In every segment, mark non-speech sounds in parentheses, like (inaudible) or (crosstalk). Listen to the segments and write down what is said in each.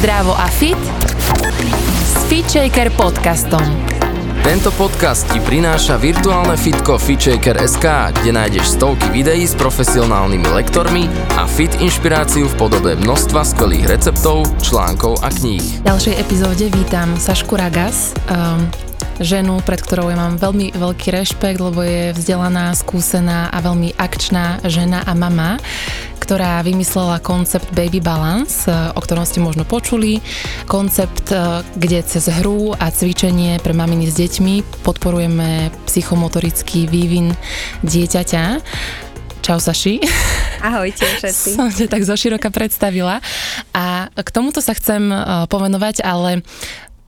Zdravo a fit s FitShaker podcastom. Tento podcast ti prináša virtuálne fitko FitShaker.sk, kde nájdeš stovky videí s profesionálnymi lektormi a fit inšpiráciu v podobe množstva skvelých receptov, článkov a kníh. V ďalšej epizóde vítam Sašku Ragas, um, ženu, pred ktorou ja mám veľmi veľký rešpekt, lebo je vzdelaná, skúsená a veľmi akčná žena a mama ktorá vymyslela koncept Baby Balance, e, o ktorom ste možno počuli. Koncept, e, kde cez hru a cvičenie pre maminy s deťmi podporujeme psychomotorický vývin dieťaťa. Čau Saši. Ahojte (laughs) všetci. Som ťa tak zoširoka predstavila. A k tomuto sa chcem e, povenovať, ale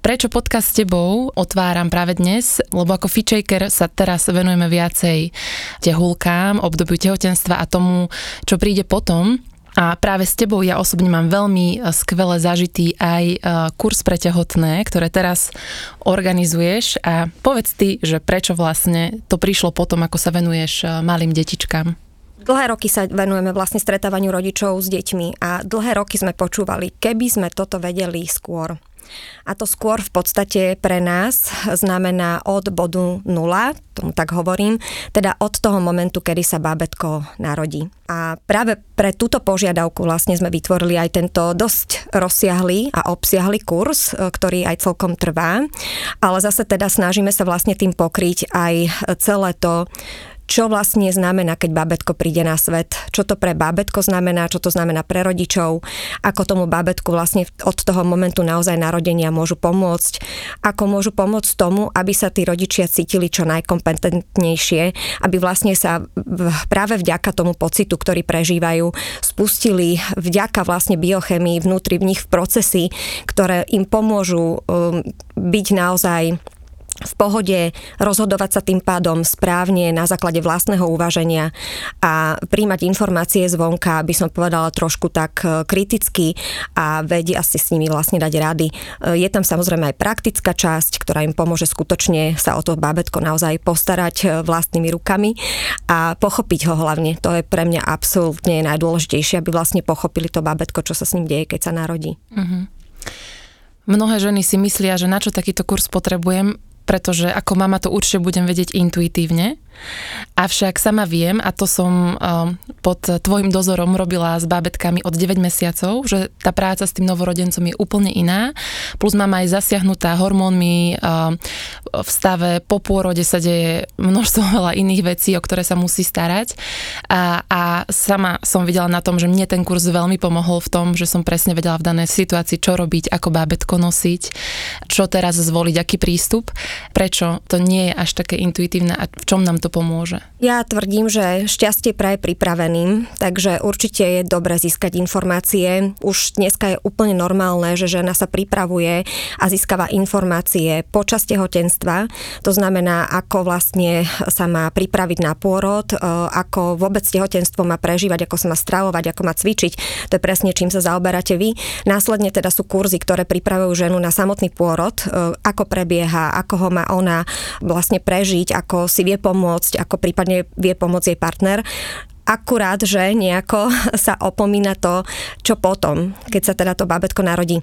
Prečo podcast s tebou otváram práve dnes? Lebo ako Fitchaker sa teraz venujeme viacej tehulkám, obdobiu tehotenstva a tomu, čo príde potom. A práve s tebou ja osobne mám veľmi e, skvelé zažitý aj e, kurz pre tehotné, ktoré teraz organizuješ a povedz ty, že prečo vlastne to prišlo potom, ako sa venuješ e, malým detičkám. Dlhé roky sa venujeme vlastne stretávaniu rodičov s deťmi a dlhé roky sme počúvali, keby sme toto vedeli skôr. A to skôr v podstate pre nás znamená od bodu nula, tomu tak hovorím, teda od toho momentu, kedy sa bábetko narodí. A práve pre túto požiadavku vlastne sme vytvorili aj tento dosť rozsiahlý a obsiahly kurz, e, ktorý aj celkom trvá, ale zase teda snažíme sa vlastne tým pokryť aj celé to čo vlastne znamená, keď bábetko príde na svet, čo to pre bábetko znamená, čo to znamená pre rodičov, ako tomu bábetku vlastne od toho momentu naozaj narodenia môžu pomôcť, ako môžu pomôcť tomu, aby sa tí rodičia cítili čo najkompetentnejšie, aby vlastne sa práve vďaka tomu pocitu, ktorý prežívajú, spustili vďaka vlastne biochemii vnútri v nich v procesy, ktoré im pomôžu um, byť naozaj v pohode, rozhodovať sa tým pádom správne na základe vlastného uvaženia a príjmať informácie zvonka, by som povedala trošku tak e, kriticky a vedia si s nimi vlastne dať rady. E, je tam samozrejme aj praktická časť, ktorá im pomôže skutočne sa o to bábetko naozaj postarať e, vlastnými rukami a pochopiť ho hlavne. To je pre mňa absolútne najdôležitejšie, aby vlastne pochopili to bábetko, čo sa s ním deje, keď sa narodí. Uh-huh. Mnohé ženy si myslia, že na čo takýto kurz potrebujem, pretože ako mama to určite budem vedieť intuitívne. Avšak sama viem, a to som pod tvojim dozorom robila s bábetkami od 9 mesiacov, že tá práca s tým novorodencom je úplne iná. Plus mama aj zasiahnutá hormónmi, v stave po pôrode sa deje množstvo (laughs) veľa iných vecí, o ktoré sa musí starať. A, a sama som videla na tom, že mne ten kurz veľmi pomohol v tom, že som presne vedela v danej situácii, čo robiť, ako bábetko nosiť, čo teraz zvoliť, aký prístup. Prečo to nie je až také intuitívne a v čom nám to pomôže? Ja tvrdím, že šťastie praje pripraveným, takže určite je dobre získať informácie. Už dneska je úplne normálne, že žena sa pripravuje a získava informácie počas tehotenstva. To znamená, ako vlastne sa má pripraviť na pôrod, e, ako vôbec tehotenstvo má prežívať, ako sa má stravovať, ako má cvičiť. To je presne čím sa zaoberáte vy. Následne teda sú kurzy, ktoré pripravujú ženu na samotný pôrod, e, ako prebieha, ako ho má ona vlastne prežiť, ako si vie pomôcť pomôcť, ako prípadne vie pomôcť jej partner akurát, že nejako (laughs) sa opomína to, čo potom, keď sa teda to bábetko narodí. E,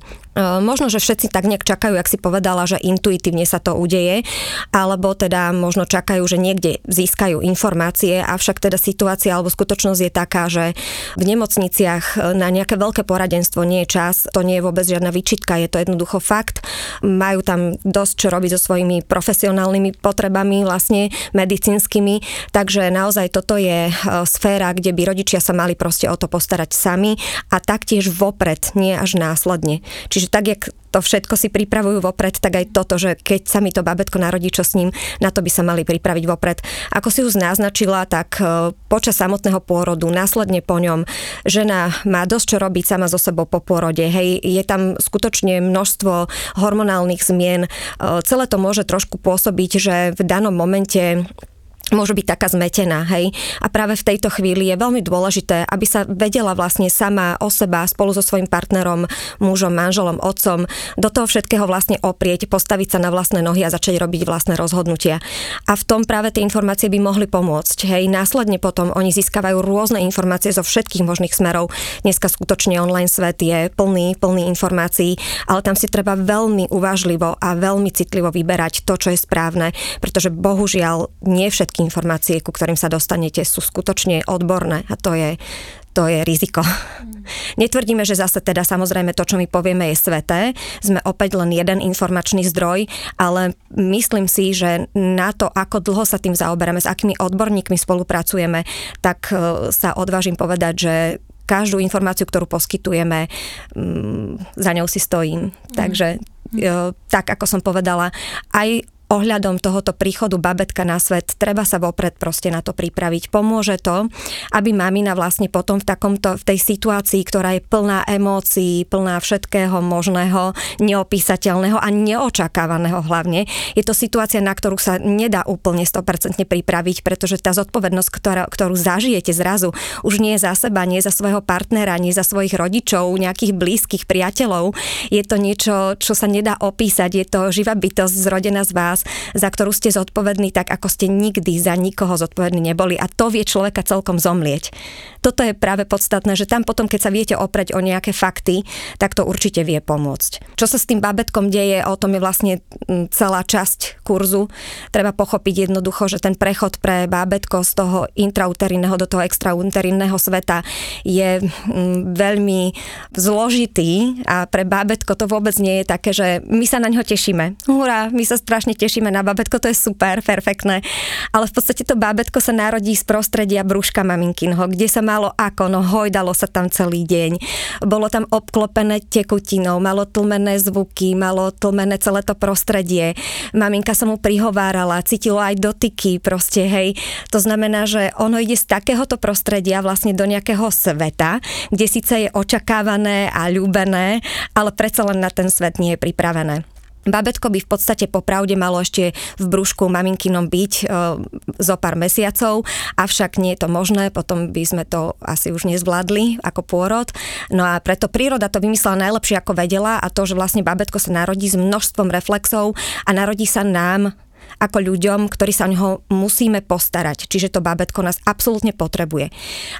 možno, že všetci tak nejak čakajú, ak si povedala, že intuitívne sa to udeje, alebo teda možno čakajú, že niekde získajú informácie, avšak teda situácia alebo skutočnosť je taká, že v nemocniciach na nejaké veľké poradenstvo nie je čas, to nie je vôbec žiadna výčitka, je to jednoducho fakt. Majú tam dosť čo robiť so svojimi profesionálnymi potrebami, vlastne medicínskymi, takže naozaj toto je sféra sféra, kde by rodičia sa mali proste o to postarať sami a taktiež vopred, nie až následne. Čiže tak, jak to všetko si pripravujú vopred, tak aj toto, že keď sa mi to babetko narodí, čo s ním, na to by sa mali pripraviť vopred. Ako si už naznačila, tak e, počas samotného pôrodu, následne po ňom, žena má dosť čo robiť sama so sebou po pôrode. Hej, je tam skutočne množstvo hormonálnych zmien. E, celé to môže trošku pôsobiť, že v danom momente môže byť taká zmetená, hej. A práve v tejto chvíli je veľmi dôležité, aby sa vedela vlastne sama o seba spolu so svojím partnerom, mužom, manželom, otcom, do toho všetkého vlastne oprieť, postaviť sa na vlastné nohy a začať robiť vlastné rozhodnutia. A v tom práve tie informácie by mohli pomôcť, hej. Následne potom oni získavajú rôzne informácie zo všetkých možných smerov. Dneska skutočne online svet je plný, plný informácií, ale tam si treba veľmi uvažlivo a veľmi citlivo vyberať to, čo je správne, pretože bohužiaľ nie všetky informácie, ku ktorým sa dostanete, sú skutočne odborné a to je, to je riziko. Mm. Netvrdíme, že zase teda samozrejme to, čo my povieme, je sveté. Sme opäť len jeden informačný zdroj, ale myslím si, že na to, ako dlho sa tým zaoberáme, s akými odborníkmi spolupracujeme, tak e, sa odvážim povedať, že každú informáciu, ktorú poskytujeme, mm, za ňou si stojím. Mm. Takže e, tak, ako som povedala, aj ohľadom tohoto príchodu babetka na svet, treba sa vopred proste na to pripraviť. Pomôže to, aby mamina vlastne potom v takomto, v tej situácii, ktorá je plná emócií, plná všetkého možného, neopísateľného a neočakávaného hlavne, je to situácia, na ktorú sa nedá úplne 100% pripraviť, pretože tá zodpovednosť, ktorá, ktorú zažijete zrazu, už nie je za seba, nie za svojho partnera, nie za svojich rodičov, nejakých blízkych priateľov. Je to niečo, čo sa nedá opísať, je to živá bytosť zrodená z vás, za ktorú ste zodpovední tak, ako ste nikdy za nikoho zodpovední neboli a to vie človeka celkom zomlieť. Toto je práve podstatné, že tam potom, keď sa viete opreť o nejaké fakty, tak to určite vie pomôcť. Čo sa s tým babetkom deje, o tom je vlastne celá časť kurzu. Treba pochopiť jednoducho, že ten prechod pre bábetko z toho intrauterínneho do toho extrauterínneho sveta je veľmi zložitý a pre bábetko to vôbec nie je také, že my sa na ňo tešíme. Hurá, my sa strašne tešíme na babetko, to je super, perfektné. Ale v podstate to bábetko sa narodí z prostredia brúška maminkinho, kde sa malo ako, no hojdalo sa tam celý deň. Bolo tam obklopené tekutinou, malo tlmené zvuky, malo tlmené celé to prostredie. Maminka sa mu prihovárala, cítilo aj dotyky, proste, hej. To znamená, že ono ide z takéhoto prostredia vlastne do nejakého sveta, kde síce je očakávané a ľúbené, ale predsa len na ten svet nie je pripravené. Babetko by v podstate popravde malo ešte v brúšku maminkinom byť e, zo pár mesiacov, avšak nie je to možné, potom by sme to asi už nezvládli ako pôrod. No a preto príroda to vymyslela najlepšie ako vedela a to, že vlastne babetko sa narodí s množstvom reflexov a narodí sa nám ako ľuďom, ktorí sa o neho musíme postarať. Čiže to bábetko nás absolútne potrebuje.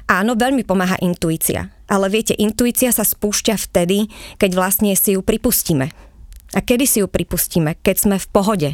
Áno, veľmi pomáha intuícia. Ale viete, intuícia sa spúšťa vtedy, keď vlastne si ju pripustíme a kedy si ju pripustíme? Keď sme v pohode.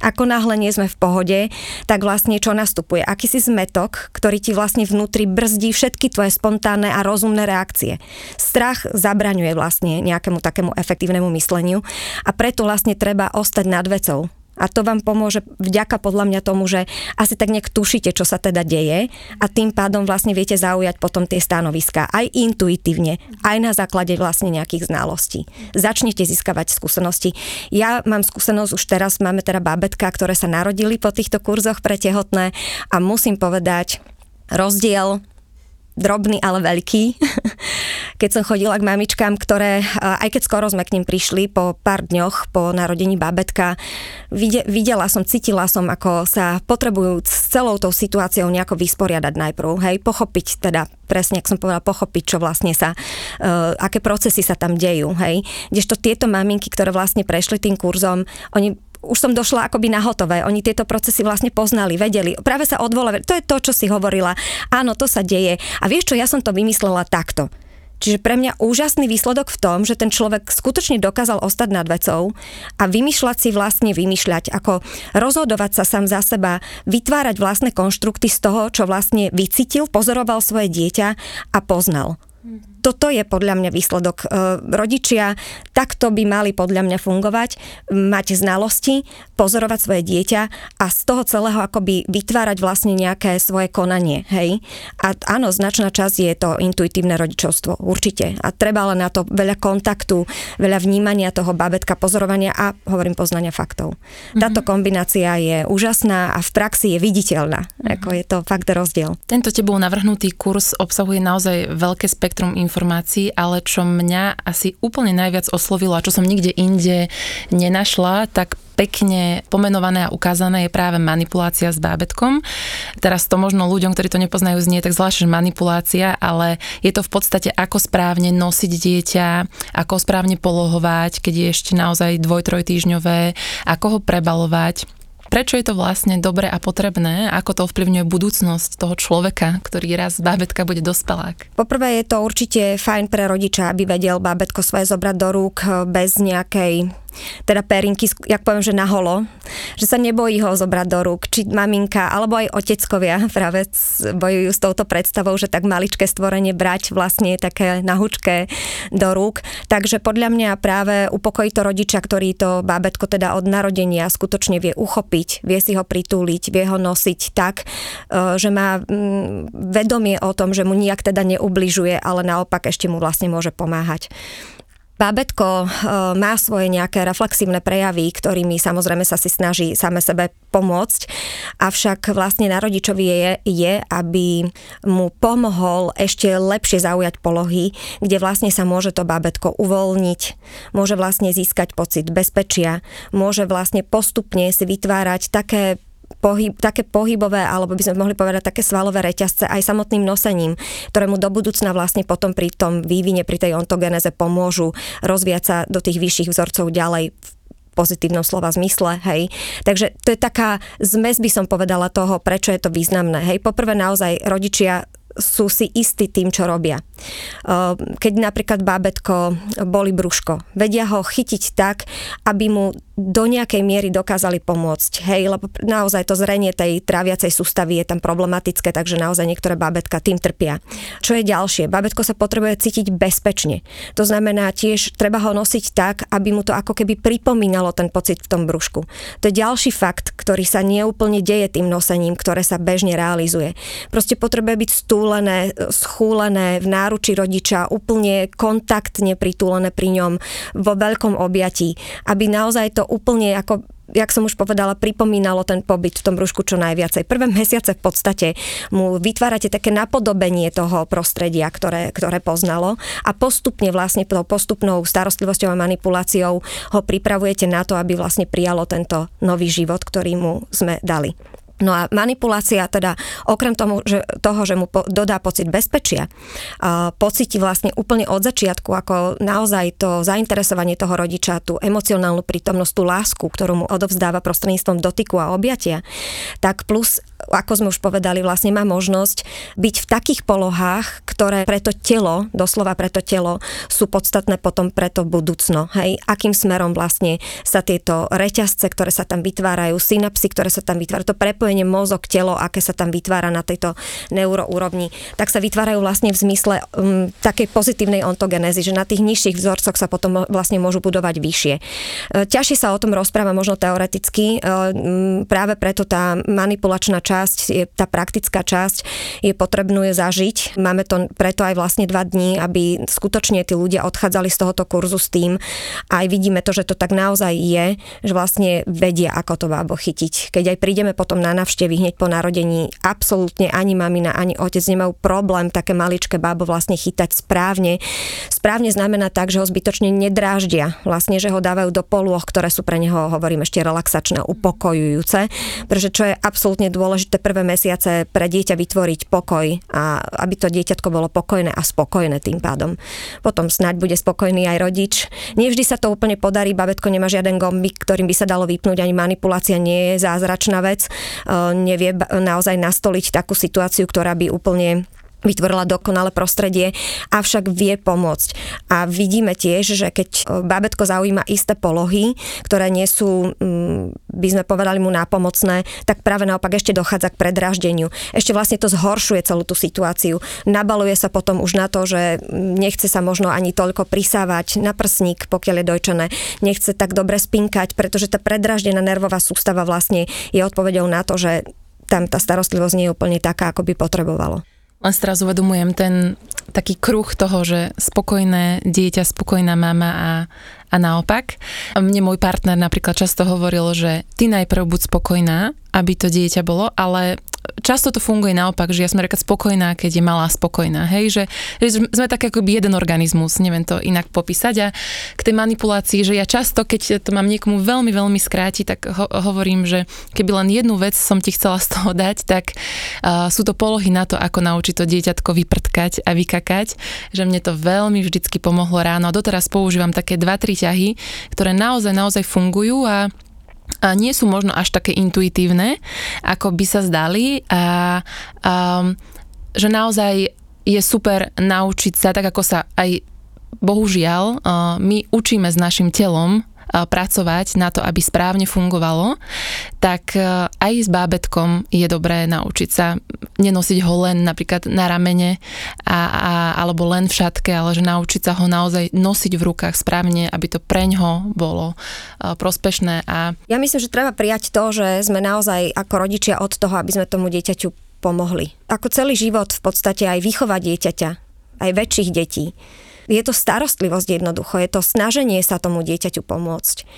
Ako náhle nie sme v pohode, tak vlastne čo nastupuje? Akýsi zmetok, ktorý ti vlastne vnútri brzdí všetky tvoje spontánne a rozumné reakcie. Strach zabraňuje vlastne nejakému takému efektívnemu mysleniu a preto vlastne treba ostať nad vecou a to vám pomôže vďaka podľa mňa tomu, že asi tak nejak tušíte, čo sa teda deje a tým pádom vlastne viete zaujať potom tie stanoviská aj intuitívne, aj na základe vlastne nejakých znalostí. Začnete získavať skúsenosti. Ja mám skúsenosť už teraz, máme teda bábetka, ktoré sa narodili po týchto kurzoch pre tehotné a musím povedať, rozdiel drobný, ale veľký. (laughs) keď som chodila k mamičkám, ktoré, aj keď skoro sme k ním prišli, po pár dňoch po narodení bábetka, videla som, cítila som, ako sa potrebujú s celou tou situáciou nejako vysporiadať najprv, hej, pochopiť teda presne, ak som povedala, pochopiť, čo vlastne sa, uh, aké procesy sa tam dejú, hej. Kdežto tieto maminky, ktoré vlastne prešli tým kurzom, oni už som došla akoby na hotové. Oni tieto procesy vlastne poznali, vedeli. Práve sa odvolávali. To je to, čo si hovorila. Áno, to sa deje. A vieš čo, ja som to vymyslela takto. Čiže pre mňa úžasný výsledok v tom, že ten človek skutočne dokázal ostať nad vecou a vymýšľať si vlastne vymýšľať, ako rozhodovať sa sám za seba, vytvárať vlastné konštrukty z toho, čo vlastne vycítil, pozoroval svoje dieťa a poznal. Toto je podľa mňa výsledok. E, rodičia takto by mali podľa mňa fungovať, mať znalosti, pozorovať svoje dieťa a z toho celého akoby vytvárať vlastne nejaké svoje konanie. Hej? A áno, značná časť je to intuitívne rodičovstvo, určite. A treba ale na to veľa kontaktu, veľa vnímania toho babetka, pozorovania a hovorím poznania faktov. Mm-hmm. Táto kombinácia je úžasná a v praxi je viditeľná. Mm-hmm. Ako je to fakt rozdiel. Tento tebou navrhnutý kurz obsahuje naozaj veľké spektrum informácií, ale čo mňa asi úplne najviac oslovilo a čo som nikde inde nenašla, tak pekne pomenované a ukázané je práve manipulácia s bábetkom. Teraz to možno ľuďom, ktorí to nepoznajú, znie tak zvláštne manipulácia, ale je to v podstate ako správne nosiť dieťa, ako správne polohovať, keď je ešte naozaj dvoj, troj týždňové, ako ho prebalovať Prečo je to vlastne dobré a potrebné? Ako to ovplyvňuje budúcnosť toho človeka, ktorý raz bábetka bude dospelák? Poprvé je to určite fajn pre rodiča, aby vedel bábetko svoje zobrať do rúk bez nejakej teda perinky, jak poviem, že na holo, že sa nebojí ho zobrať do rúk, či maminka, alebo aj oteckovia (laughs) práve bojujú s touto predstavou, že tak maličké stvorenie brať vlastne také nahučké do rúk. Takže podľa mňa práve upokojí to rodiča, ktorý to bábetko teda od narodenia skutočne vie uchopiť, vie si ho pritúliť, vie ho nosiť tak, e, že má mm, vedomie o tom, že mu nijak teda neubližuje, ale naopak ešte mu vlastne môže pomáhať. Bábetko e, má svoje nejaké reflexívne prejavy, ktorými samozrejme sa si snaží same sebe pomôcť, avšak vlastne na rodičovi je, je, aby mu pomohol ešte lepšie zaujať polohy, kde vlastne sa môže to bábetko uvoľniť, môže vlastne získať pocit bezpečia, môže vlastne postupne si vytvárať také pohyb, také pohybové, alebo by sme mohli povedať také svalové reťazce aj samotným nosením, ktoré mu do budúcna vlastne potom pri tom vývine, pri tej ontogeneze pomôžu rozviať sa do tých vyšších vzorcov ďalej v pozitívnom slova zmysle, hej. Takže to je taká zmes, by som povedala toho, prečo je to významné, hej. Poprvé naozaj rodičia sú si istí tým, čo robia. Keď napríklad bábetko boli brúško, vedia ho chytiť tak, aby mu do nejakej miery dokázali pomôcť. Hej, lebo naozaj to zrenie tej tráviacej sústavy je tam problematické, takže naozaj niektoré bábetka tým trpia. Čo je ďalšie? Bábetko sa potrebuje cítiť bezpečne. To znamená tiež, treba ho nosiť tak, aby mu to ako keby pripomínalo ten pocit v tom brúšku. To je ďalší fakt, ktorý sa neúplne deje tým nosením, ktoré sa bežne realizuje. Proste potrebuje byť stúlené, schúlené v náruči rodiča, úplne kontaktne pritúlené pri ňom vo veľkom objatí, aby naozaj to úplne ako jak som už povedala, pripomínalo ten pobyt v tom brúšku čo najviacej. Prvé mesiace v podstate mu vytvárate také napodobenie toho prostredia, ktoré, ktoré poznalo a postupne vlastne tou postupnou starostlivosťou a manipuláciou ho pripravujete na to, aby vlastne prijalo tento nový život, ktorý mu sme dali. No a manipulácia teda okrem tomu, že, toho, že mu po, dodá pocit bezpečia, uh, pocíti vlastne úplne od začiatku, ako naozaj to zainteresovanie toho rodiča, tú emocionálnu prítomnosť, tú lásku, ktorú mu odovzdáva prostredníctvom dotyku a objatia, tak plus ako sme už povedali, vlastne má možnosť byť v takých polohách, ktoré pre to telo, doslova pre to telo, sú podstatné potom pre to budúcno. Hej, akým smerom vlastne sa tieto reťazce, ktoré sa tam vytvárajú, synapsy, ktoré sa tam vytvárajú, to prepojenie mozog, telo, aké sa tam vytvára na tejto neuroúrovni, tak sa vytvárajú vlastne v zmysle um, takej pozitívnej ontogenézy, že na tých nižších vzorcoch sa potom vlastne môžu budovať vyššie. E, ťažšie sa o tom rozpráva možno teoreticky, e, práve preto tá manipulačná časť, je, tá praktická časť je potrebnú je zažiť. Máme to preto aj vlastne dva dní, aby skutočne tí ľudia odchádzali z tohoto kurzu s tým. Aj vidíme to, že to tak naozaj je, že vlastne vedia, ako to bábo chytiť. Keď aj prídeme potom na navštevy hneď po narodení, absolútne ani mamina, ani otec nemajú problém také maličké bábo vlastne chytať správne. Správne znamená tak, že ho zbytočne nedráždia, vlastne, že ho dávajú do polôch, ktoré sú pre neho, hovorím ešte relaxačné, upokojujúce, pretože čo je absolútne dôležité, dôležité prvé mesiace pre dieťa vytvoriť pokoj a aby to dieťatko bolo pokojné a spokojné tým pádom. Potom snáď bude spokojný aj rodič. Nevždy sa to úplne podarí, babetko nemá žiaden gombik, ktorým by sa dalo vypnúť, ani manipulácia nie je zázračná vec. E, nevie naozaj nastoliť takú situáciu, ktorá by úplne vytvorila dokonalé prostredie, avšak vie pomôcť. A vidíme tiež, že keď e, bábetko zaujíma isté polohy, ktoré nie sú, mm, by sme povedali mu nápomocné, tak práve naopak ešte dochádza k predraždeniu. Ešte vlastne to zhoršuje celú tú situáciu. Nabaluje sa potom už na to, že nechce sa možno ani toľko prisávať na prsník, pokiaľ je dojčené, nechce tak dobre spinkať, pretože tá predraždená nervová sústava vlastne je odpovedou na to, že tam tá starostlivosť nie je úplne taká, ako by potrebovalo. Len si teraz uvedomujem ten taký kruh toho, že spokojné dieťa, spokojná mama a, a naopak. Mne môj partner napríklad často hovoril, že ty najprv buď spokojná, aby to dieťa bolo, ale často to funguje naopak, že ja som napríklad spokojná, keď je malá spokojná, hej, že, že sme tak akoby jeden organizmus, neviem to inak popísať a k tej manipulácii, že ja často, keď to mám niekomu veľmi, veľmi skrátiť, tak ho, hovorím, že keby len jednu vec som ti chcela z toho dať, tak uh, sú to polohy na to, ako naučiť to dieťatko vyprtkať a vykakať, že mne to veľmi vždycky pomohlo ráno. A doteraz používam také 2-3 ťahy, ktoré naozaj, naozaj fungujú a nie sú možno až také intuitívne, ako by sa zdali. A, a že naozaj je super naučiť sa, tak ako sa aj bohužiaľ my učíme s našim telom pracovať na to, aby správne fungovalo, tak aj s bábetkom je dobré naučiť sa nenosiť ho len napríklad na ramene a, a, alebo len v šatke, ale že naučiť sa ho naozaj nosiť v rukách správne, aby to preňho bolo prospešné. A... Ja myslím, že treba prijať to, že sme naozaj ako rodičia od toho, aby sme tomu dieťaťu pomohli. Ako celý život v podstate aj výchova dieťaťa, aj väčších detí je to starostlivosť jednoducho, je to snaženie sa tomu dieťaťu pomôcť eh,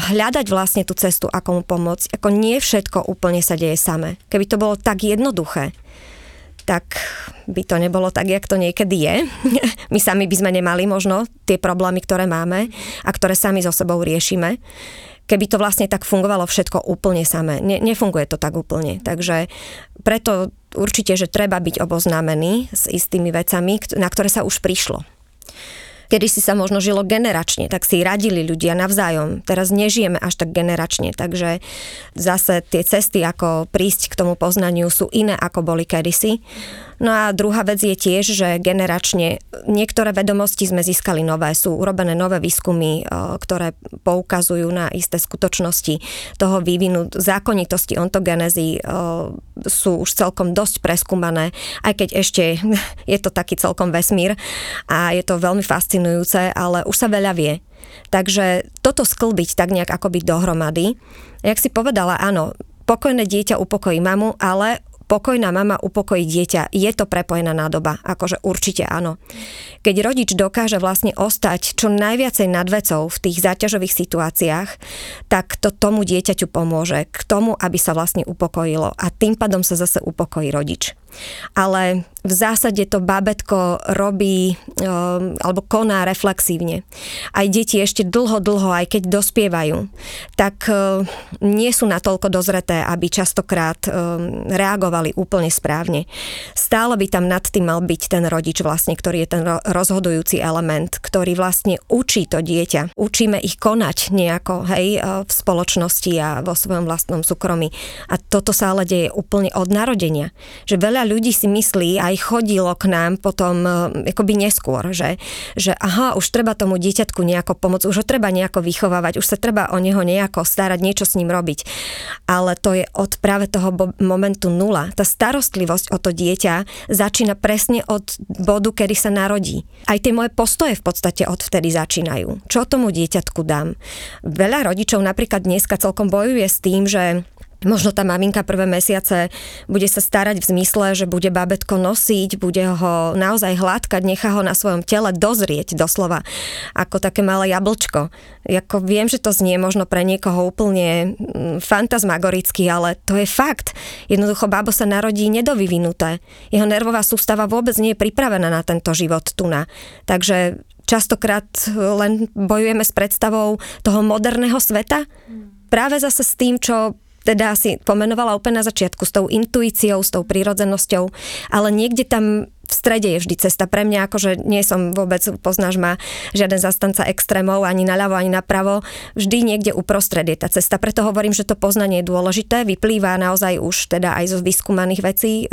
hľadať vlastne tú cestu, ako mu pomôcť. Ako nie všetko úplne sa deje same. Keby to bolo tak jednoduché, tak by to nebolo tak, jak to niekedy je. (laughs) My sami by sme nemali možno tie problémy, ktoré máme a ktoré sami so sebou riešime. Keby to vlastne tak fungovalo všetko úplne samé. Ne, nefunguje to tak úplne. Takže preto určite, že treba byť oboznámený s istými vecami, na ktoré sa už prišlo. Kedy si sa možno žilo generačne, tak si radili ľudia navzájom. Teraz nežijeme až tak generačne, takže zase tie cesty, ako prísť k tomu poznaniu, sú iné, ako boli kedysi. No a druhá vec je tiež, že generačne niektoré vedomosti sme získali nové, sú urobené nové výskumy, ktoré poukazujú na isté skutočnosti toho vývinu, zákonitosti ontogenezy sú už celkom dosť preskúmané, aj keď ešte (laughs) je to taký celkom vesmír a je to veľmi fascinujúce, ale už sa veľa vie. Takže toto sklbiť tak nejak akoby dohromady. Jak si povedala, áno, pokojné dieťa upokojí mamu, ale pokojná mama upokojí dieťa. Je to prepojená nádoba? Akože určite áno. Keď rodič dokáže vlastne ostať čo najviacej nad vecou v tých záťažových situáciách, tak to tomu dieťaťu pomôže k tomu, aby sa vlastne upokojilo a tým pádom sa zase upokojí rodič ale v zásade to babetko robí um, alebo koná reflexívne. Aj deti ešte dlho, dlho, aj keď dospievajú, tak um, nie sú natoľko dozreté, aby častokrát um, reagovali úplne správne. Stále by tam nad tým mal byť ten rodič vlastne, ktorý je ten rozhodujúci element, ktorý vlastne učí to dieťa. Učíme ich konať nejako, hej, v spoločnosti a vo svojom vlastnom súkromí. A toto sa ale deje úplne od narodenia. Že veľa ľudí si myslí, aj chodilo k nám potom e, akoby neskôr, že, že aha, už treba tomu dieťatku nejako pomôcť, už ho treba nejako vychovávať, už sa treba o neho nejako starať, niečo s ním robiť. Ale to je od práve toho momentu nula. Tá starostlivosť o to dieťa začína presne od bodu, kedy sa narodí. Aj tie moje postoje v podstate odvtedy začínajú. Čo tomu dieťatku dám? Veľa rodičov napríklad dneska celkom bojuje s tým, že Možno tá maminka prvé mesiace bude sa starať v zmysle, že bude babetko nosiť, bude ho naozaj hladkať, nechá ho na svojom tele dozrieť doslova, ako také malé jablčko. Jako viem, že to znie možno pre niekoho úplne mm, fantasmagoricky, ale to je fakt. Jednoducho bábo sa narodí nedovyvinuté. Jeho nervová sústava vôbec nie je pripravená na tento život tuna. Takže častokrát len bojujeme s predstavou toho moderného sveta, práve zase s tým, čo teda si pomenovala úplne na začiatku s tou intuíciou, s tou prírodzenosťou, ale niekde tam v strede je vždy cesta. Pre mňa akože nie som vôbec, poznáš ma, žiaden zastanca extrémov, ani naľavo, ani napravo. Vždy niekde uprostred je tá cesta. Preto hovorím, že to poznanie je dôležité. Vyplýva naozaj už teda aj zo vyskúmaných vecí,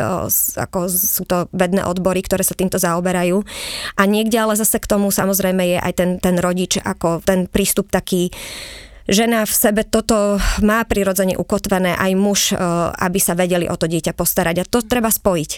ako sú to vedné odbory, ktoré sa týmto zaoberajú. A niekde ale zase k tomu samozrejme je aj ten, ten rodič, ako ten prístup taký žena v sebe toto má prirodzene ukotvené, aj muž, e, aby sa vedeli o to dieťa postarať. A to treba spojiť.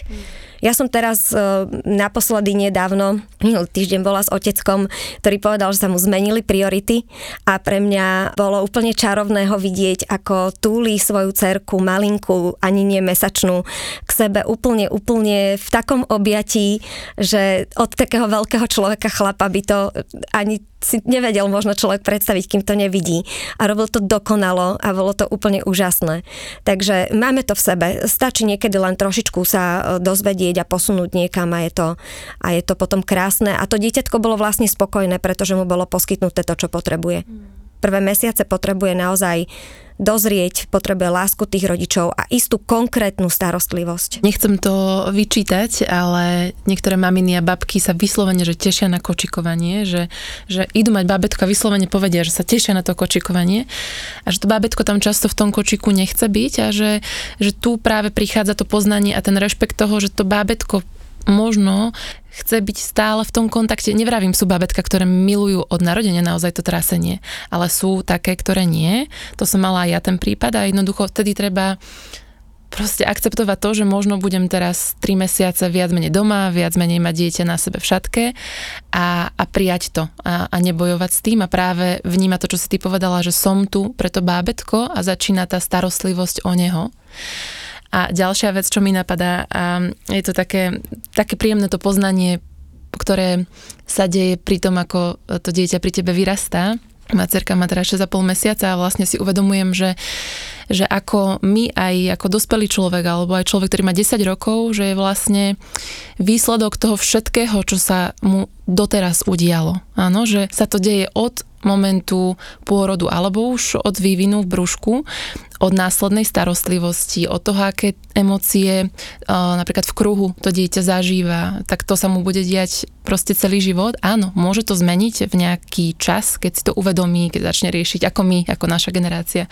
Ja som teraz e, naposledy nedávno, minulý týždeň bola s oteckom, ktorý povedal, že sa mu zmenili priority a pre mňa bolo úplne čarovné ho vidieť, ako túli svoju cerku, malinku, ani nie mesačnú, k sebe úplne, úplne v takom objatí, že od takého veľkého človeka chlapa by to ani si nevedel možno človek predstaviť, kým to nevidí. A robil to dokonalo a bolo to úplne úžasné. Takže máme to v sebe. Stačí niekedy len trošičku sa e, dozvedieť a posunúť niekam a je to, a je to potom krásne. A to dieťatko bolo vlastne spokojné, pretože mu bolo poskytnuté to, čo potrebuje. Prvé mesiace potrebuje naozaj dozrieť, potrebuje lásku tých rodičov a istú konkrétnu starostlivosť. Nechcem to vyčítať, ale niektoré maminy a babky sa vyslovene, že tešia na kočikovanie, že, že idú mať bábetko a vyslovene povedia, že sa tešia na to kočikovanie a že to bábetko tam často v tom kočiku nechce byť a že, že tu práve prichádza to poznanie a ten rešpekt toho, že to bábetko možno chce byť stále v tom kontakte. Nevravím, sú babetka, ktoré milujú od narodenia naozaj to trasenie, ale sú také, ktoré nie. To som mala aj ja ten prípad a jednoducho vtedy treba proste akceptovať to, že možno budem teraz 3 mesiace viac menej doma, viac menej mať dieťa na sebe v šatke a, a prijať to a, a nebojovať s tým a práve vnímať to, čo si ty povedala, že som tu pre to bábetko a začína tá starostlivosť o neho. A ďalšia vec, čo mi napadá, a je to také, také príjemné to poznanie, ktoré sa deje pri tom, ako to dieťa pri tebe vyrastá. Má cerka má teraz 6,5 mesiaca a vlastne si uvedomujem, že, že ako my aj ako dospelý človek alebo aj človek, ktorý má 10 rokov, že je vlastne výsledok toho všetkého, čo sa mu doteraz udialo. Áno, že sa to deje od momentu pôrodu alebo už od vývinu v brúšku, od následnej starostlivosti, od toho, aké emócie napríklad v kruhu to dieťa zažíva, tak to sa mu bude diať proste celý život. Áno, môže to zmeniť v nejaký čas, keď si to uvedomí, keď začne riešiť, ako my, ako naša generácia,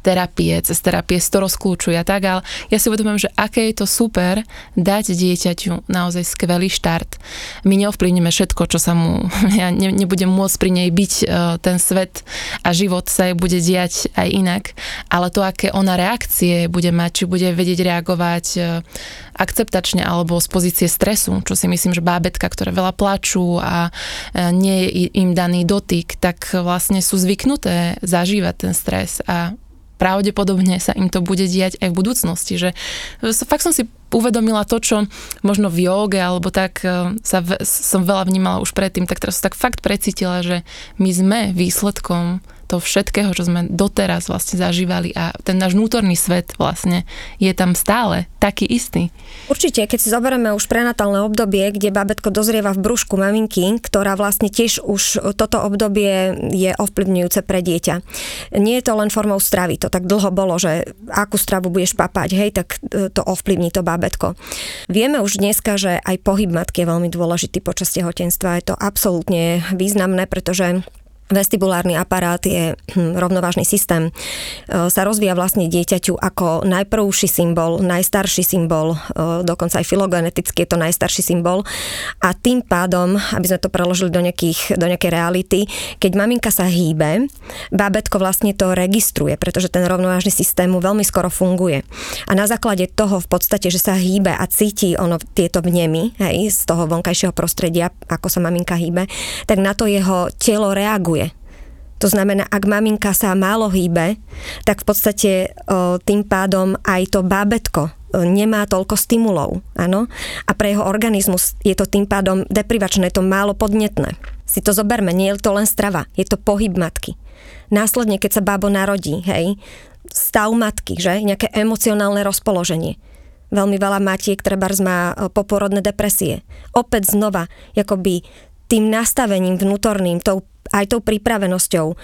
terapie, cez terapie si to rozklúčuje a tak, ale ja si uvedomujem, že aké je to super dať dieťaťu naozaj skvelý štart. My neovplyvníme všetko, čo sa mu, (laughs) ja nebudem môcť pri nej byť ten svet a život sa jej bude diať aj inak, ale to, aké ona reakcie bude mať, či bude vedieť reagovať e, akceptačne alebo z pozície stresu, čo si myslím, že bábetka, ktoré veľa plačú a e, nie je im daný dotyk, tak vlastne sú zvyknuté zažívať ten stres a pravdepodobne sa im to bude diať aj v budúcnosti. Že fakt som si uvedomila to, čo možno v joge alebo tak e, sa v, som veľa vnímala už predtým, tak teraz som tak fakt precítila, že my sme výsledkom toho všetkého, čo sme doteraz vlastne zažívali a ten náš vnútorný svet vlastne je tam stále taký istý. Určite, keď si zoberieme už prenatálne obdobie, kde babetko dozrieva v brúšku maminky, ktorá vlastne tiež už toto obdobie je ovplyvňujúce pre dieťa. Nie je to len formou stravy, to tak dlho bolo, že akú stravu budeš papať, hej, tak e, to ovplyvní to bábetko. Vieme už dneska, že aj pohyb matky je veľmi dôležitý počas tehotenstva. Je to absolútne významné, pretože vestibulárny aparát je hm, rovnovážny systém, e, sa rozvíja vlastne dieťaťu ako najprvší symbol, najstarší symbol, e, dokonca aj filogeneticky je to najstarší symbol. A tým pádom, aby sme to preložili do, nejakých, do nejakej reality, keď maminka sa hýbe, bábetko vlastne to registruje, pretože ten rovnovážny systém mu veľmi skoro funguje. A na základe toho v podstate, že sa hýbe a cíti ono tieto vnemy hej, z toho vonkajšieho prostredia, ako sa maminka hýbe, tak na to jeho telo reaguje to znamená, ak maminka sa málo hýbe, tak v podstate tým pádom aj to bábetko nemá toľko stimulov, áno? A pre jeho organizmus je to tým pádom deprivačné, to málo podnetné. Si to zoberme, nie je to len strava, je to pohyb matky. Následne, keď sa bábo narodí, hej, stav matky, že? Nejaké emocionálne rozpoloženie. Veľmi veľa matiek trebárs má poporodné depresie. Opäť znova, akoby tým nastavením vnútorným, tou aj tou pripravenosťou uh,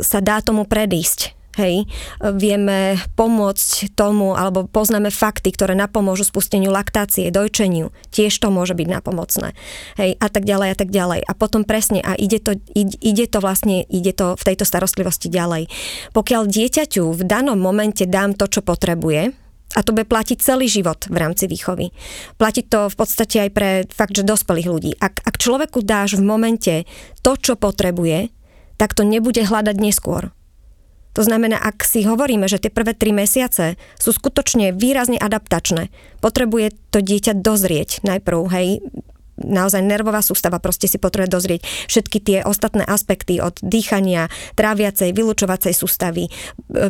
sa dá tomu predísť. Hej, vieme pomôcť tomu, alebo poznáme fakty, ktoré napomôžu spusteniu laktácie, dojčeniu. Tiež to môže byť napomocné. Hej, a tak ďalej, a tak ďalej. A potom presne, a ide to, ide, ide to vlastne, ide to v tejto starostlivosti ďalej. Pokiaľ dieťaťu v danom momente dám to, čo potrebuje, a to bude platiť celý život v rámci výchovy. Platí to v podstate aj pre fakt, že dospelých ľudí. Ak, ak človeku dáš v momente to, čo potrebuje, tak to nebude hľadať neskôr. To znamená, ak si hovoríme, že tie prvé tri mesiace sú skutočne výrazne adaptačné, potrebuje to dieťa dozrieť najprv, hej, naozaj nervová sústava proste si potrebuje dozrieť všetky tie ostatné aspekty od dýchania, tráviacej, vylúčovacej sústavy, e,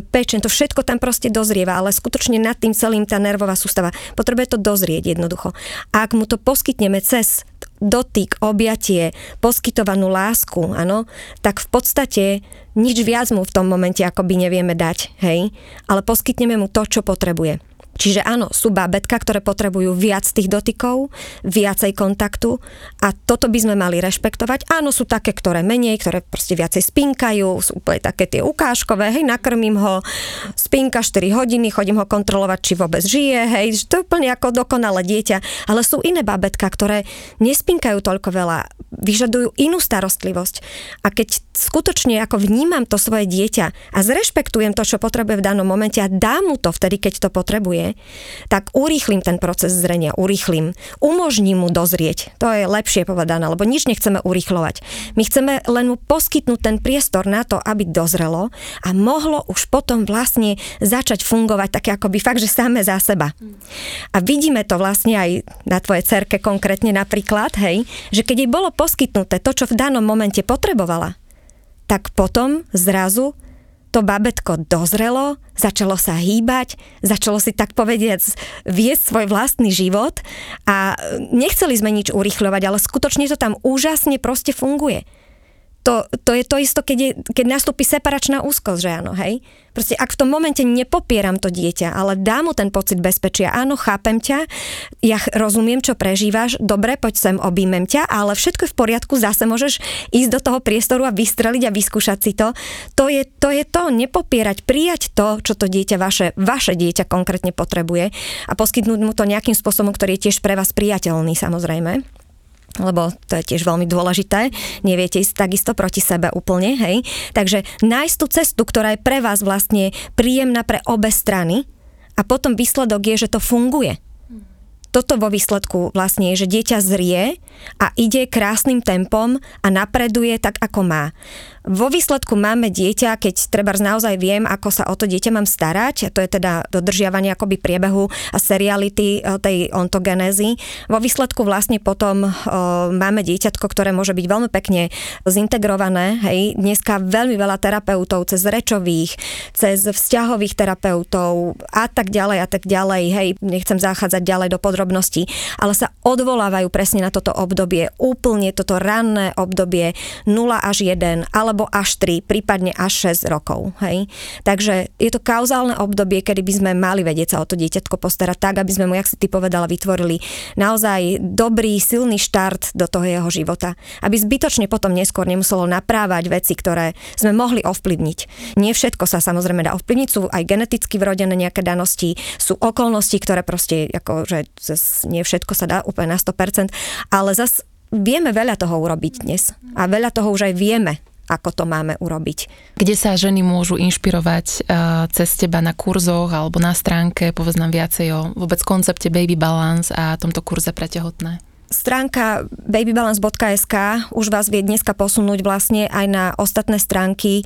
pečen, to všetko tam proste dozrieva, ale skutočne nad tým celým tá nervová sústava potrebuje to dozrieť jednoducho. A ak mu to poskytneme cez dotyk, objatie, poskytovanú lásku, áno, tak v podstate nič viac mu v tom momente akoby nevieme dať, hej, ale poskytneme mu to, čo potrebuje. Čiže áno, sú babetka, ktoré potrebujú viac tých dotykov, viacej kontaktu a toto by sme mali rešpektovať. Áno, sú také, ktoré menej, ktoré proste viacej spinkajú, sú úplne také tie ukážkové, hej, nakrmím ho, spinka 4 hodiny, chodím ho kontrolovať, či vôbec žije, hej, to je úplne ako dokonalé dieťa. Ale sú iné babetka, ktoré nespinkajú toľko veľa, vyžadujú inú starostlivosť. A keď skutočne ako vnímam to svoje dieťa a zrešpektujem to, čo potrebuje v danom momente a dám mu to vtedy, keď to potrebuje, tak urýchlim ten proces zrenia, urýchlim. Umožním mu dozrieť. To je lepšie povedané, lebo nič nechceme urýchlovať. My chceme len mu poskytnúť ten priestor na to, aby dozrelo a mohlo už potom vlastne začať fungovať také akoby fakt, že samé za seba. A vidíme to vlastne aj na tvojej cerke konkrétne napríklad, hej, že keď jej bolo poskytnuté to, čo v danom momente potrebovala, tak potom zrazu to babetko dozrelo, začalo sa hýbať, začalo si tak povediac viesť svoj vlastný život a nechceli sme nič urychľovať, ale skutočne to tam úžasne proste funguje to, to je to isto, keď, je, keď nastúpi separačná úzkosť, že áno, hej? Proste ak v tom momente nepopieram to dieťa, ale dám mu ten pocit bezpečia, áno, chápem ťa, ja rozumiem, čo prežívaš, dobre, poď sem, objímem ťa, ale všetko je v poriadku, zase môžeš ísť do toho priestoru a vystreliť a vyskúšať si to. To je to, je to nepopierať, prijať to, čo to dieťa, vaše, vaše dieťa konkrétne potrebuje a poskytnúť mu to nejakým spôsobom, ktorý je tiež pre vás priateľný, samozrejme lebo to je tiež veľmi dôležité, neviete ísť takisto proti sebe úplne, hej. Takže nájsť tú cestu, ktorá je pre vás vlastne príjemná pre obe strany a potom výsledok je, že to funguje. Toto vo výsledku vlastne je, že dieťa zrie a ide krásnym tempom a napreduje tak, ako má. Vo výsledku máme dieťa, keď treba naozaj viem, ako sa o to dieťa mám starať, to je teda dodržiavanie akoby priebehu a seriality e, tej ontogenézy. Vo výsledku vlastne potom o, e, máme dieťatko, ktoré môže byť veľmi pekne zintegrované. Hej. Dneska veľmi veľa terapeutov cez rečových, cez vzťahových terapeutov a tak ďalej a tak ďalej. Hej, nechcem zachádzať ďalej do podrobností, ale sa odvolávajú presne na toto obdobie, úplne toto ranné obdobie 0 až 1, alebo alebo až 3, prípadne až 6 rokov. Hej? Takže je to kauzálne obdobie, kedy by sme mali vedieť sa o to dieťatko postarať tak, aby sme mu, jak si ty povedala, vytvorili naozaj dobrý, silný štart do toho jeho života. Aby zbytočne potom neskôr nemuselo naprávať veci, ktoré sme mohli ovplyvniť. Nie všetko sa samozrejme dá ovplyvniť, sú aj geneticky vrodené nejaké danosti, sú okolnosti, ktoré proste, ako, že nie všetko sa dá úplne na 100%, ale zas vieme veľa toho urobiť dnes a veľa toho už aj vieme ako to máme urobiť. Kde sa ženy môžu inšpirovať uh, cez teba na kurzoch alebo na stránke, povedz nám viacej o vôbec koncepte Baby Balance a tomto kurze pre tehotné? Stránka babybalance.sk už vás vie dneska posunúť vlastne aj na ostatné stránky e,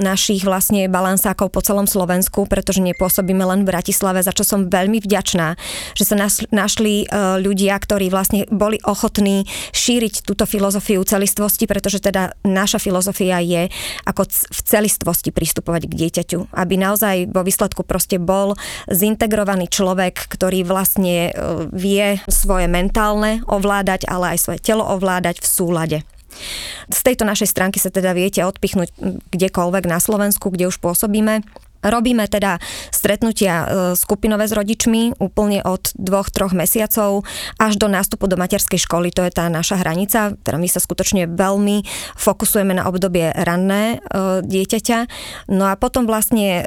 našich vlastne balansákov po celom Slovensku, pretože nepôsobíme len v Bratislave, za čo som veľmi vďačná, že sa našli e, ľudia, ktorí vlastne boli ochotní šíriť túto filozofiu celistvosti, pretože teda naša filozofia je ako v celistvosti pristupovať k dieťaťu, aby naozaj vo výsledku proste bol zintegrovaný človek, ktorý vlastne e, vie svoje mentálne ovládať, ale aj svoje telo ovládať v súlade. Z tejto našej stránky sa teda viete odpichnúť kdekoľvek na Slovensku, kde už pôsobíme Robíme teda stretnutia e, skupinové s rodičmi úplne od dvoch, troch mesiacov až do nástupu do materskej školy. To je tá naša hranica, teda my sa skutočne veľmi fokusujeme na obdobie ranné e, dieťaťa. No a potom vlastne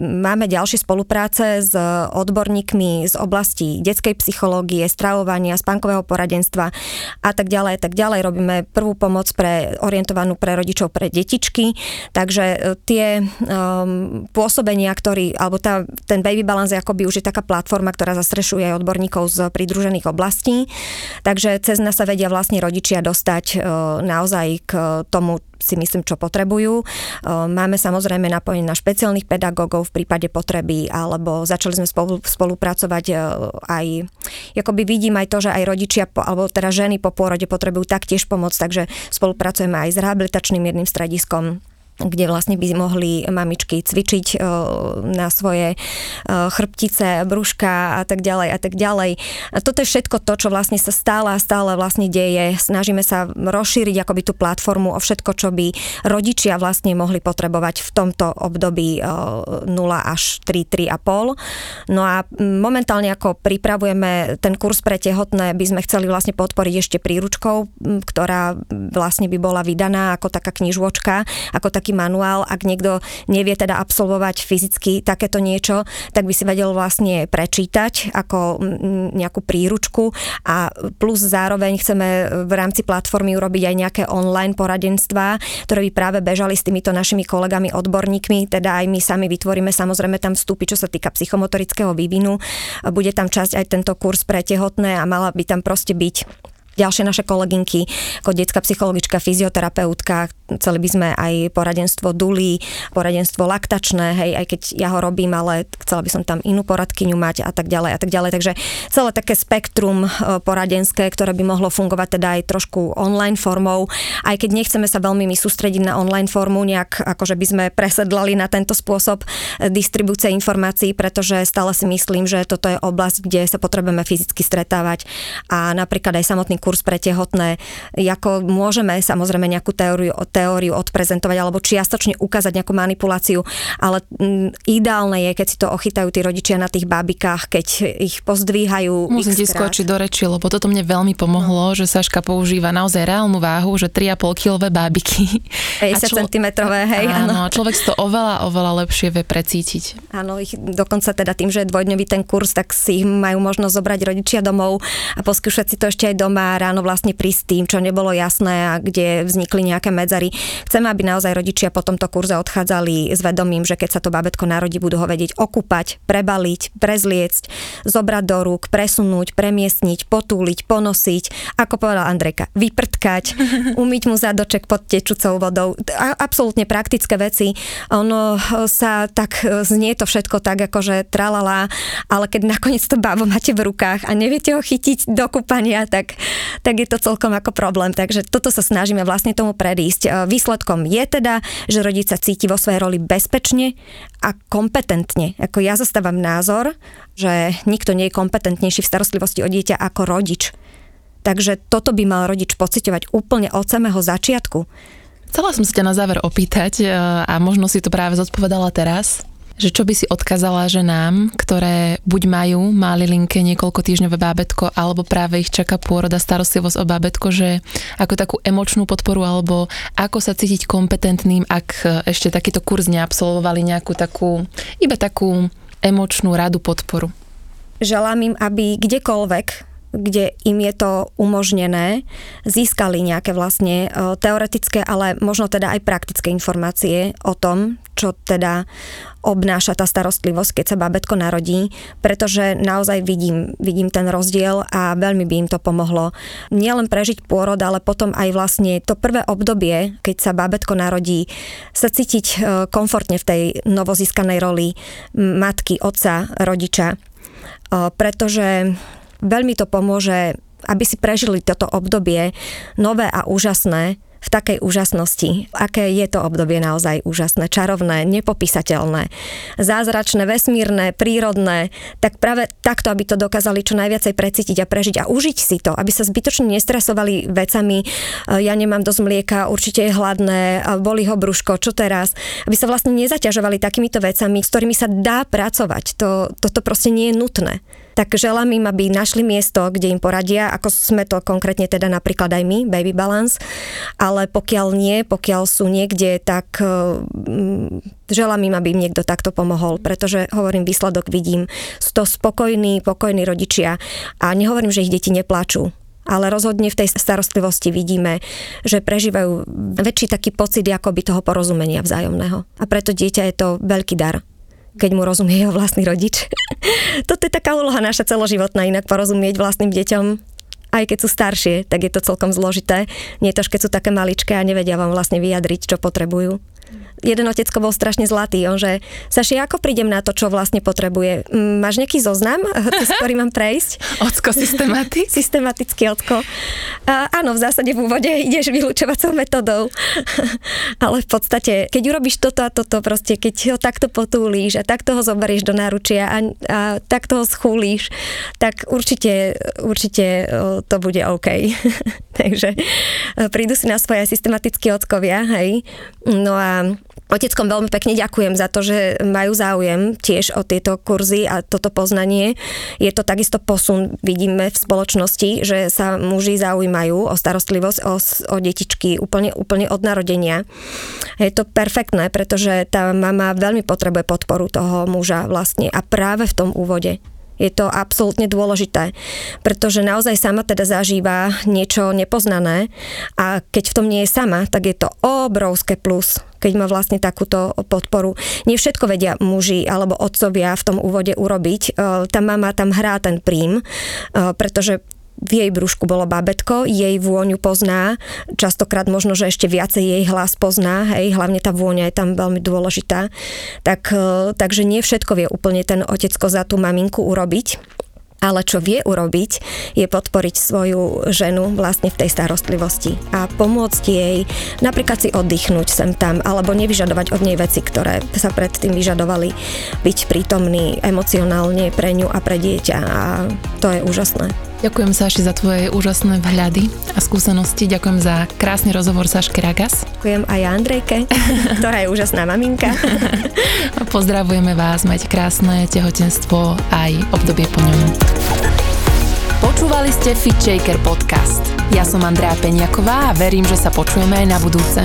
máme ďalšie spolupráce s odborníkmi z oblasti detskej psychológie, stravovania, spánkového poradenstva a tak ďalej, tak ďalej. Robíme prvú pomoc pre orientovanú pre rodičov pre detičky, takže e, tie um, pôsobenia, ktorý, alebo tá, ten Baby Balance akoby už je taká platforma, ktorá zastrešuje aj odborníkov z pridružených oblastí. Takže cez nás sa vedia vlastne rodičia dostať e, naozaj k tomu, si myslím, čo potrebujú. Máme samozrejme napojenie na špeciálnych pedagógov v prípade potreby, alebo začali sme spolu, spolupracovať aj, akoby vidím aj to, že aj rodičia, alebo teda ženy po pôrode potrebujú taktiež pomoc, takže spolupracujeme aj s rehabilitačným jedným strediskom kde vlastne by mohli mamičky cvičiť e, na svoje e, chrbtice, brúška a tak ďalej a tak ďalej. A toto je všetko to, čo vlastne sa stále a stále vlastne deje. Snažíme sa rozšíriť akoby tú platformu o všetko, čo by rodičia vlastne mohli potrebovať v tomto období 0 e, až 3, 3,5. No a momentálne ako pripravujeme ten kurz pre tehotné, by sme chceli vlastne podporiť ešte príručkou, ktorá vlastne by bola vydaná ako taká knižočka, ako tak taký manuál, ak niekto nevie teda absolvovať fyzicky takéto niečo, tak by si vedel vlastne prečítať ako nejakú príručku a plus zároveň chceme v rámci platformy urobiť aj nejaké online poradenstvá, ktoré by práve bežali s týmito našimi kolegami odborníkmi, teda aj my sami vytvoríme samozrejme tam vstupy, čo sa týka psychomotorického vývinu. Bude tam časť aj tento kurz pre tehotné a mala by tam proste byť ďalšie naše kolegynky, ako detská psychologička, fyzioterapeutka, chceli by sme aj poradenstvo dulí, poradenstvo laktačné, hej, aj keď ja ho robím, ale chcela by som tam inú poradkyňu mať a tak ďalej a tak ďalej. Takže celé také spektrum e, poradenské, ktoré by mohlo fungovať teda aj trošku online formou, aj keď nechceme sa veľmi my sústrediť na online formu, nejak akože by sme presedlali na tento spôsob e, distribúcie informácií, pretože stále si myslím, že toto je oblasť, kde sa potrebujeme fyzicky stretávať a napríklad aj samotný kurz pre tehotné, ako môžeme samozrejme nejakú teóriu, teóriu odprezentovať alebo čiastočne ukázať nejakú manipuláciu, ale mm, ideálne je, keď si to ochytajú tí rodičia na tých bábikách, keď ich pozdvíhajú. Musím ti skočiť do reči, lebo toto mne veľmi pomohlo, no. že Saška používa naozaj reálnu váhu, že 3,5 kilové bábiky. (laughs) 50 člo... cm, hej, áno. áno. človek si to oveľa, oveľa lepšie vie precítiť. Áno, ich dokonca teda tým, že je dvojdňový ten kurz, tak si ich majú možnosť zobrať rodičia domov a poskúšať si to ešte aj doma ráno vlastne prísť tým, čo nebolo jasné a kde vznikli nejaké medzery. Chceme, aby naozaj rodičia po tomto kurze odchádzali s vedomím, že keď sa to babetko narodí, budú ho vedieť okúpať, prebaliť, prezliecť, zobrať do rúk, presunúť, premiestniť, potúliť, ponosiť, ako povedala Andrejka, vyprtkať, (laughs) umyť mu zadoček pod tečúcou vodou. Absolútne praktické veci. Ono sa tak znie to všetko tak, akože tralala, ale keď nakoniec to bábo máte v rukách a neviete ho chytiť do kúpania, tak tak je to celkom ako problém. Takže toto sa snažíme vlastne tomu predísť. E, výsledkom je teda, že rodič sa cíti vo svojej roli bezpečne a kompetentne. Ako ja zastávam názor, že nikto nie je kompetentnejší v starostlivosti o dieťa ako rodič. Takže toto by mal rodič pociťovať úplne od samého začiatku. Chcela som sa ťa na záver opýtať e, a možno si to práve zodpovedala teraz že čo by si odkazala ženám, ktoré buď majú malé linke niekoľko týždňové bábetko, alebo práve ich čaká pôroda, starostlivosť o bábetko, že ako takú emočnú podporu, alebo ako sa cítiť kompetentným, ak ešte takýto kurz neabsolvovali nejakú takú, iba takú emočnú radu, podporu. Želám im, aby kdekoľvek kde im je to umožnené, získali nejaké vlastne e, teoretické, ale možno teda aj praktické informácie o tom, čo teda obnáša tá starostlivosť, keď sa babetko narodí, pretože naozaj vidím, vidím ten rozdiel a veľmi by im to pomohlo. Nielen prežiť pôrod, ale potom aj vlastne to prvé obdobie, keď sa babetko narodí, sa cítiť e, komfortne v tej novozískanej roli matky, otca, rodiča. E, pretože veľmi to pomôže, aby si prežili toto obdobie nové a úžasné, v takej úžasnosti, aké je to obdobie naozaj úžasné, čarovné, nepopísateľné, zázračné, vesmírne, prírodné, tak práve takto, aby to dokázali čo najviacej precítiť a prežiť a užiť si to, aby sa zbytočne nestresovali vecami, e, ja nemám dosť mlieka, určite je hladné, boli ho brúško, čo teraz, aby sa vlastne nezaťažovali takýmito vecami, s ktorými sa dá pracovať. To, toto proste nie je nutné tak želám im, aby našli miesto, kde im poradia, ako sme to konkrétne teda napríklad aj my, Baby Balance, ale pokiaľ nie, pokiaľ sú niekde, tak mm, želám im, aby im niekto takto pomohol, pretože hovorím, výsledok vidím, sú to spokojní, pokojní rodičia. A nehovorím, že ich deti neplačú, ale rozhodne v tej starostlivosti vidíme, že prežívajú väčší taký pocit akoby toho porozumenia vzájomného. A preto dieťa je to veľký dar keď mu rozumie jeho vlastný rodič. (laughs) Toto je taká úloha naša celoživotná, inak porozumieť vlastným deťom aj keď sú staršie, tak je to celkom zložité. Nie to, keď sú také maličké a nevedia vám vlastne vyjadriť, čo potrebujú jeden otecko bol strašne zlatý, on že Saši, ako prídem na to, čo vlastne potrebuje? Máš nejaký zoznam, (laughs) s ktorý mám prejsť? Ocko systematik? (laughs) Systematický ocko. A, áno, v zásade v úvode (laughs) ideš vylúčovacou metodou. Ale v podstate, keď urobíš toto a toto, proste keď ho takto potúlíš a takto ho zoberieš do náručia a, a takto ho schúlíš, tak určite, určite to bude OK. Takže prídu si na svoje systematické ockovia, hej. No a Oteckom veľmi pekne ďakujem za to, že majú záujem tiež o tieto kurzy a toto poznanie. Je to takisto posun, vidíme v spoločnosti, že sa muži zaujímajú o starostlivosť, o, o detičky úplne, úplne od narodenia. Je to perfektné, pretože tá mama veľmi potrebuje podporu toho muža vlastne a práve v tom úvode. Je to absolútne dôležité, pretože naozaj sama teda zažíva niečo nepoznané a keď v tom nie je sama, tak je to obrovské plus, keď má vlastne takúto podporu. Nie všetko vedia muži alebo otcovia v tom úvode urobiť. E, tá mama tam hrá ten prím, e, pretože v jej brúšku bolo babetko, jej vôňu pozná, častokrát možno, že ešte viacej jej hlas pozná, hej, hlavne tá vôňa je tam veľmi dôležitá. Tak, e, takže nie všetko vie úplne ten otecko za tú maminku urobiť, ale čo vie urobiť, je podporiť svoju ženu vlastne v tej starostlivosti a pomôcť jej napríklad si oddychnúť sem tam, alebo nevyžadovať od nej veci, ktoré sa predtým vyžadovali, byť prítomný emocionálne pre ňu a pre dieťa a to je úžasné. Ďakujem Saši za tvoje úžasné vhľady a skúsenosti. Ďakujem za krásny rozhovor Saške Ragas. Ďakujem aj Andrejke, (laughs) ktorá je úžasná maminka. A (laughs) pozdravujeme vás, majte krásne tehotenstvo aj obdobie po ňom. Počúvali ste Fit Shaker podcast. Ja som Andrea Peňaková a verím, že sa počujeme aj na budúce.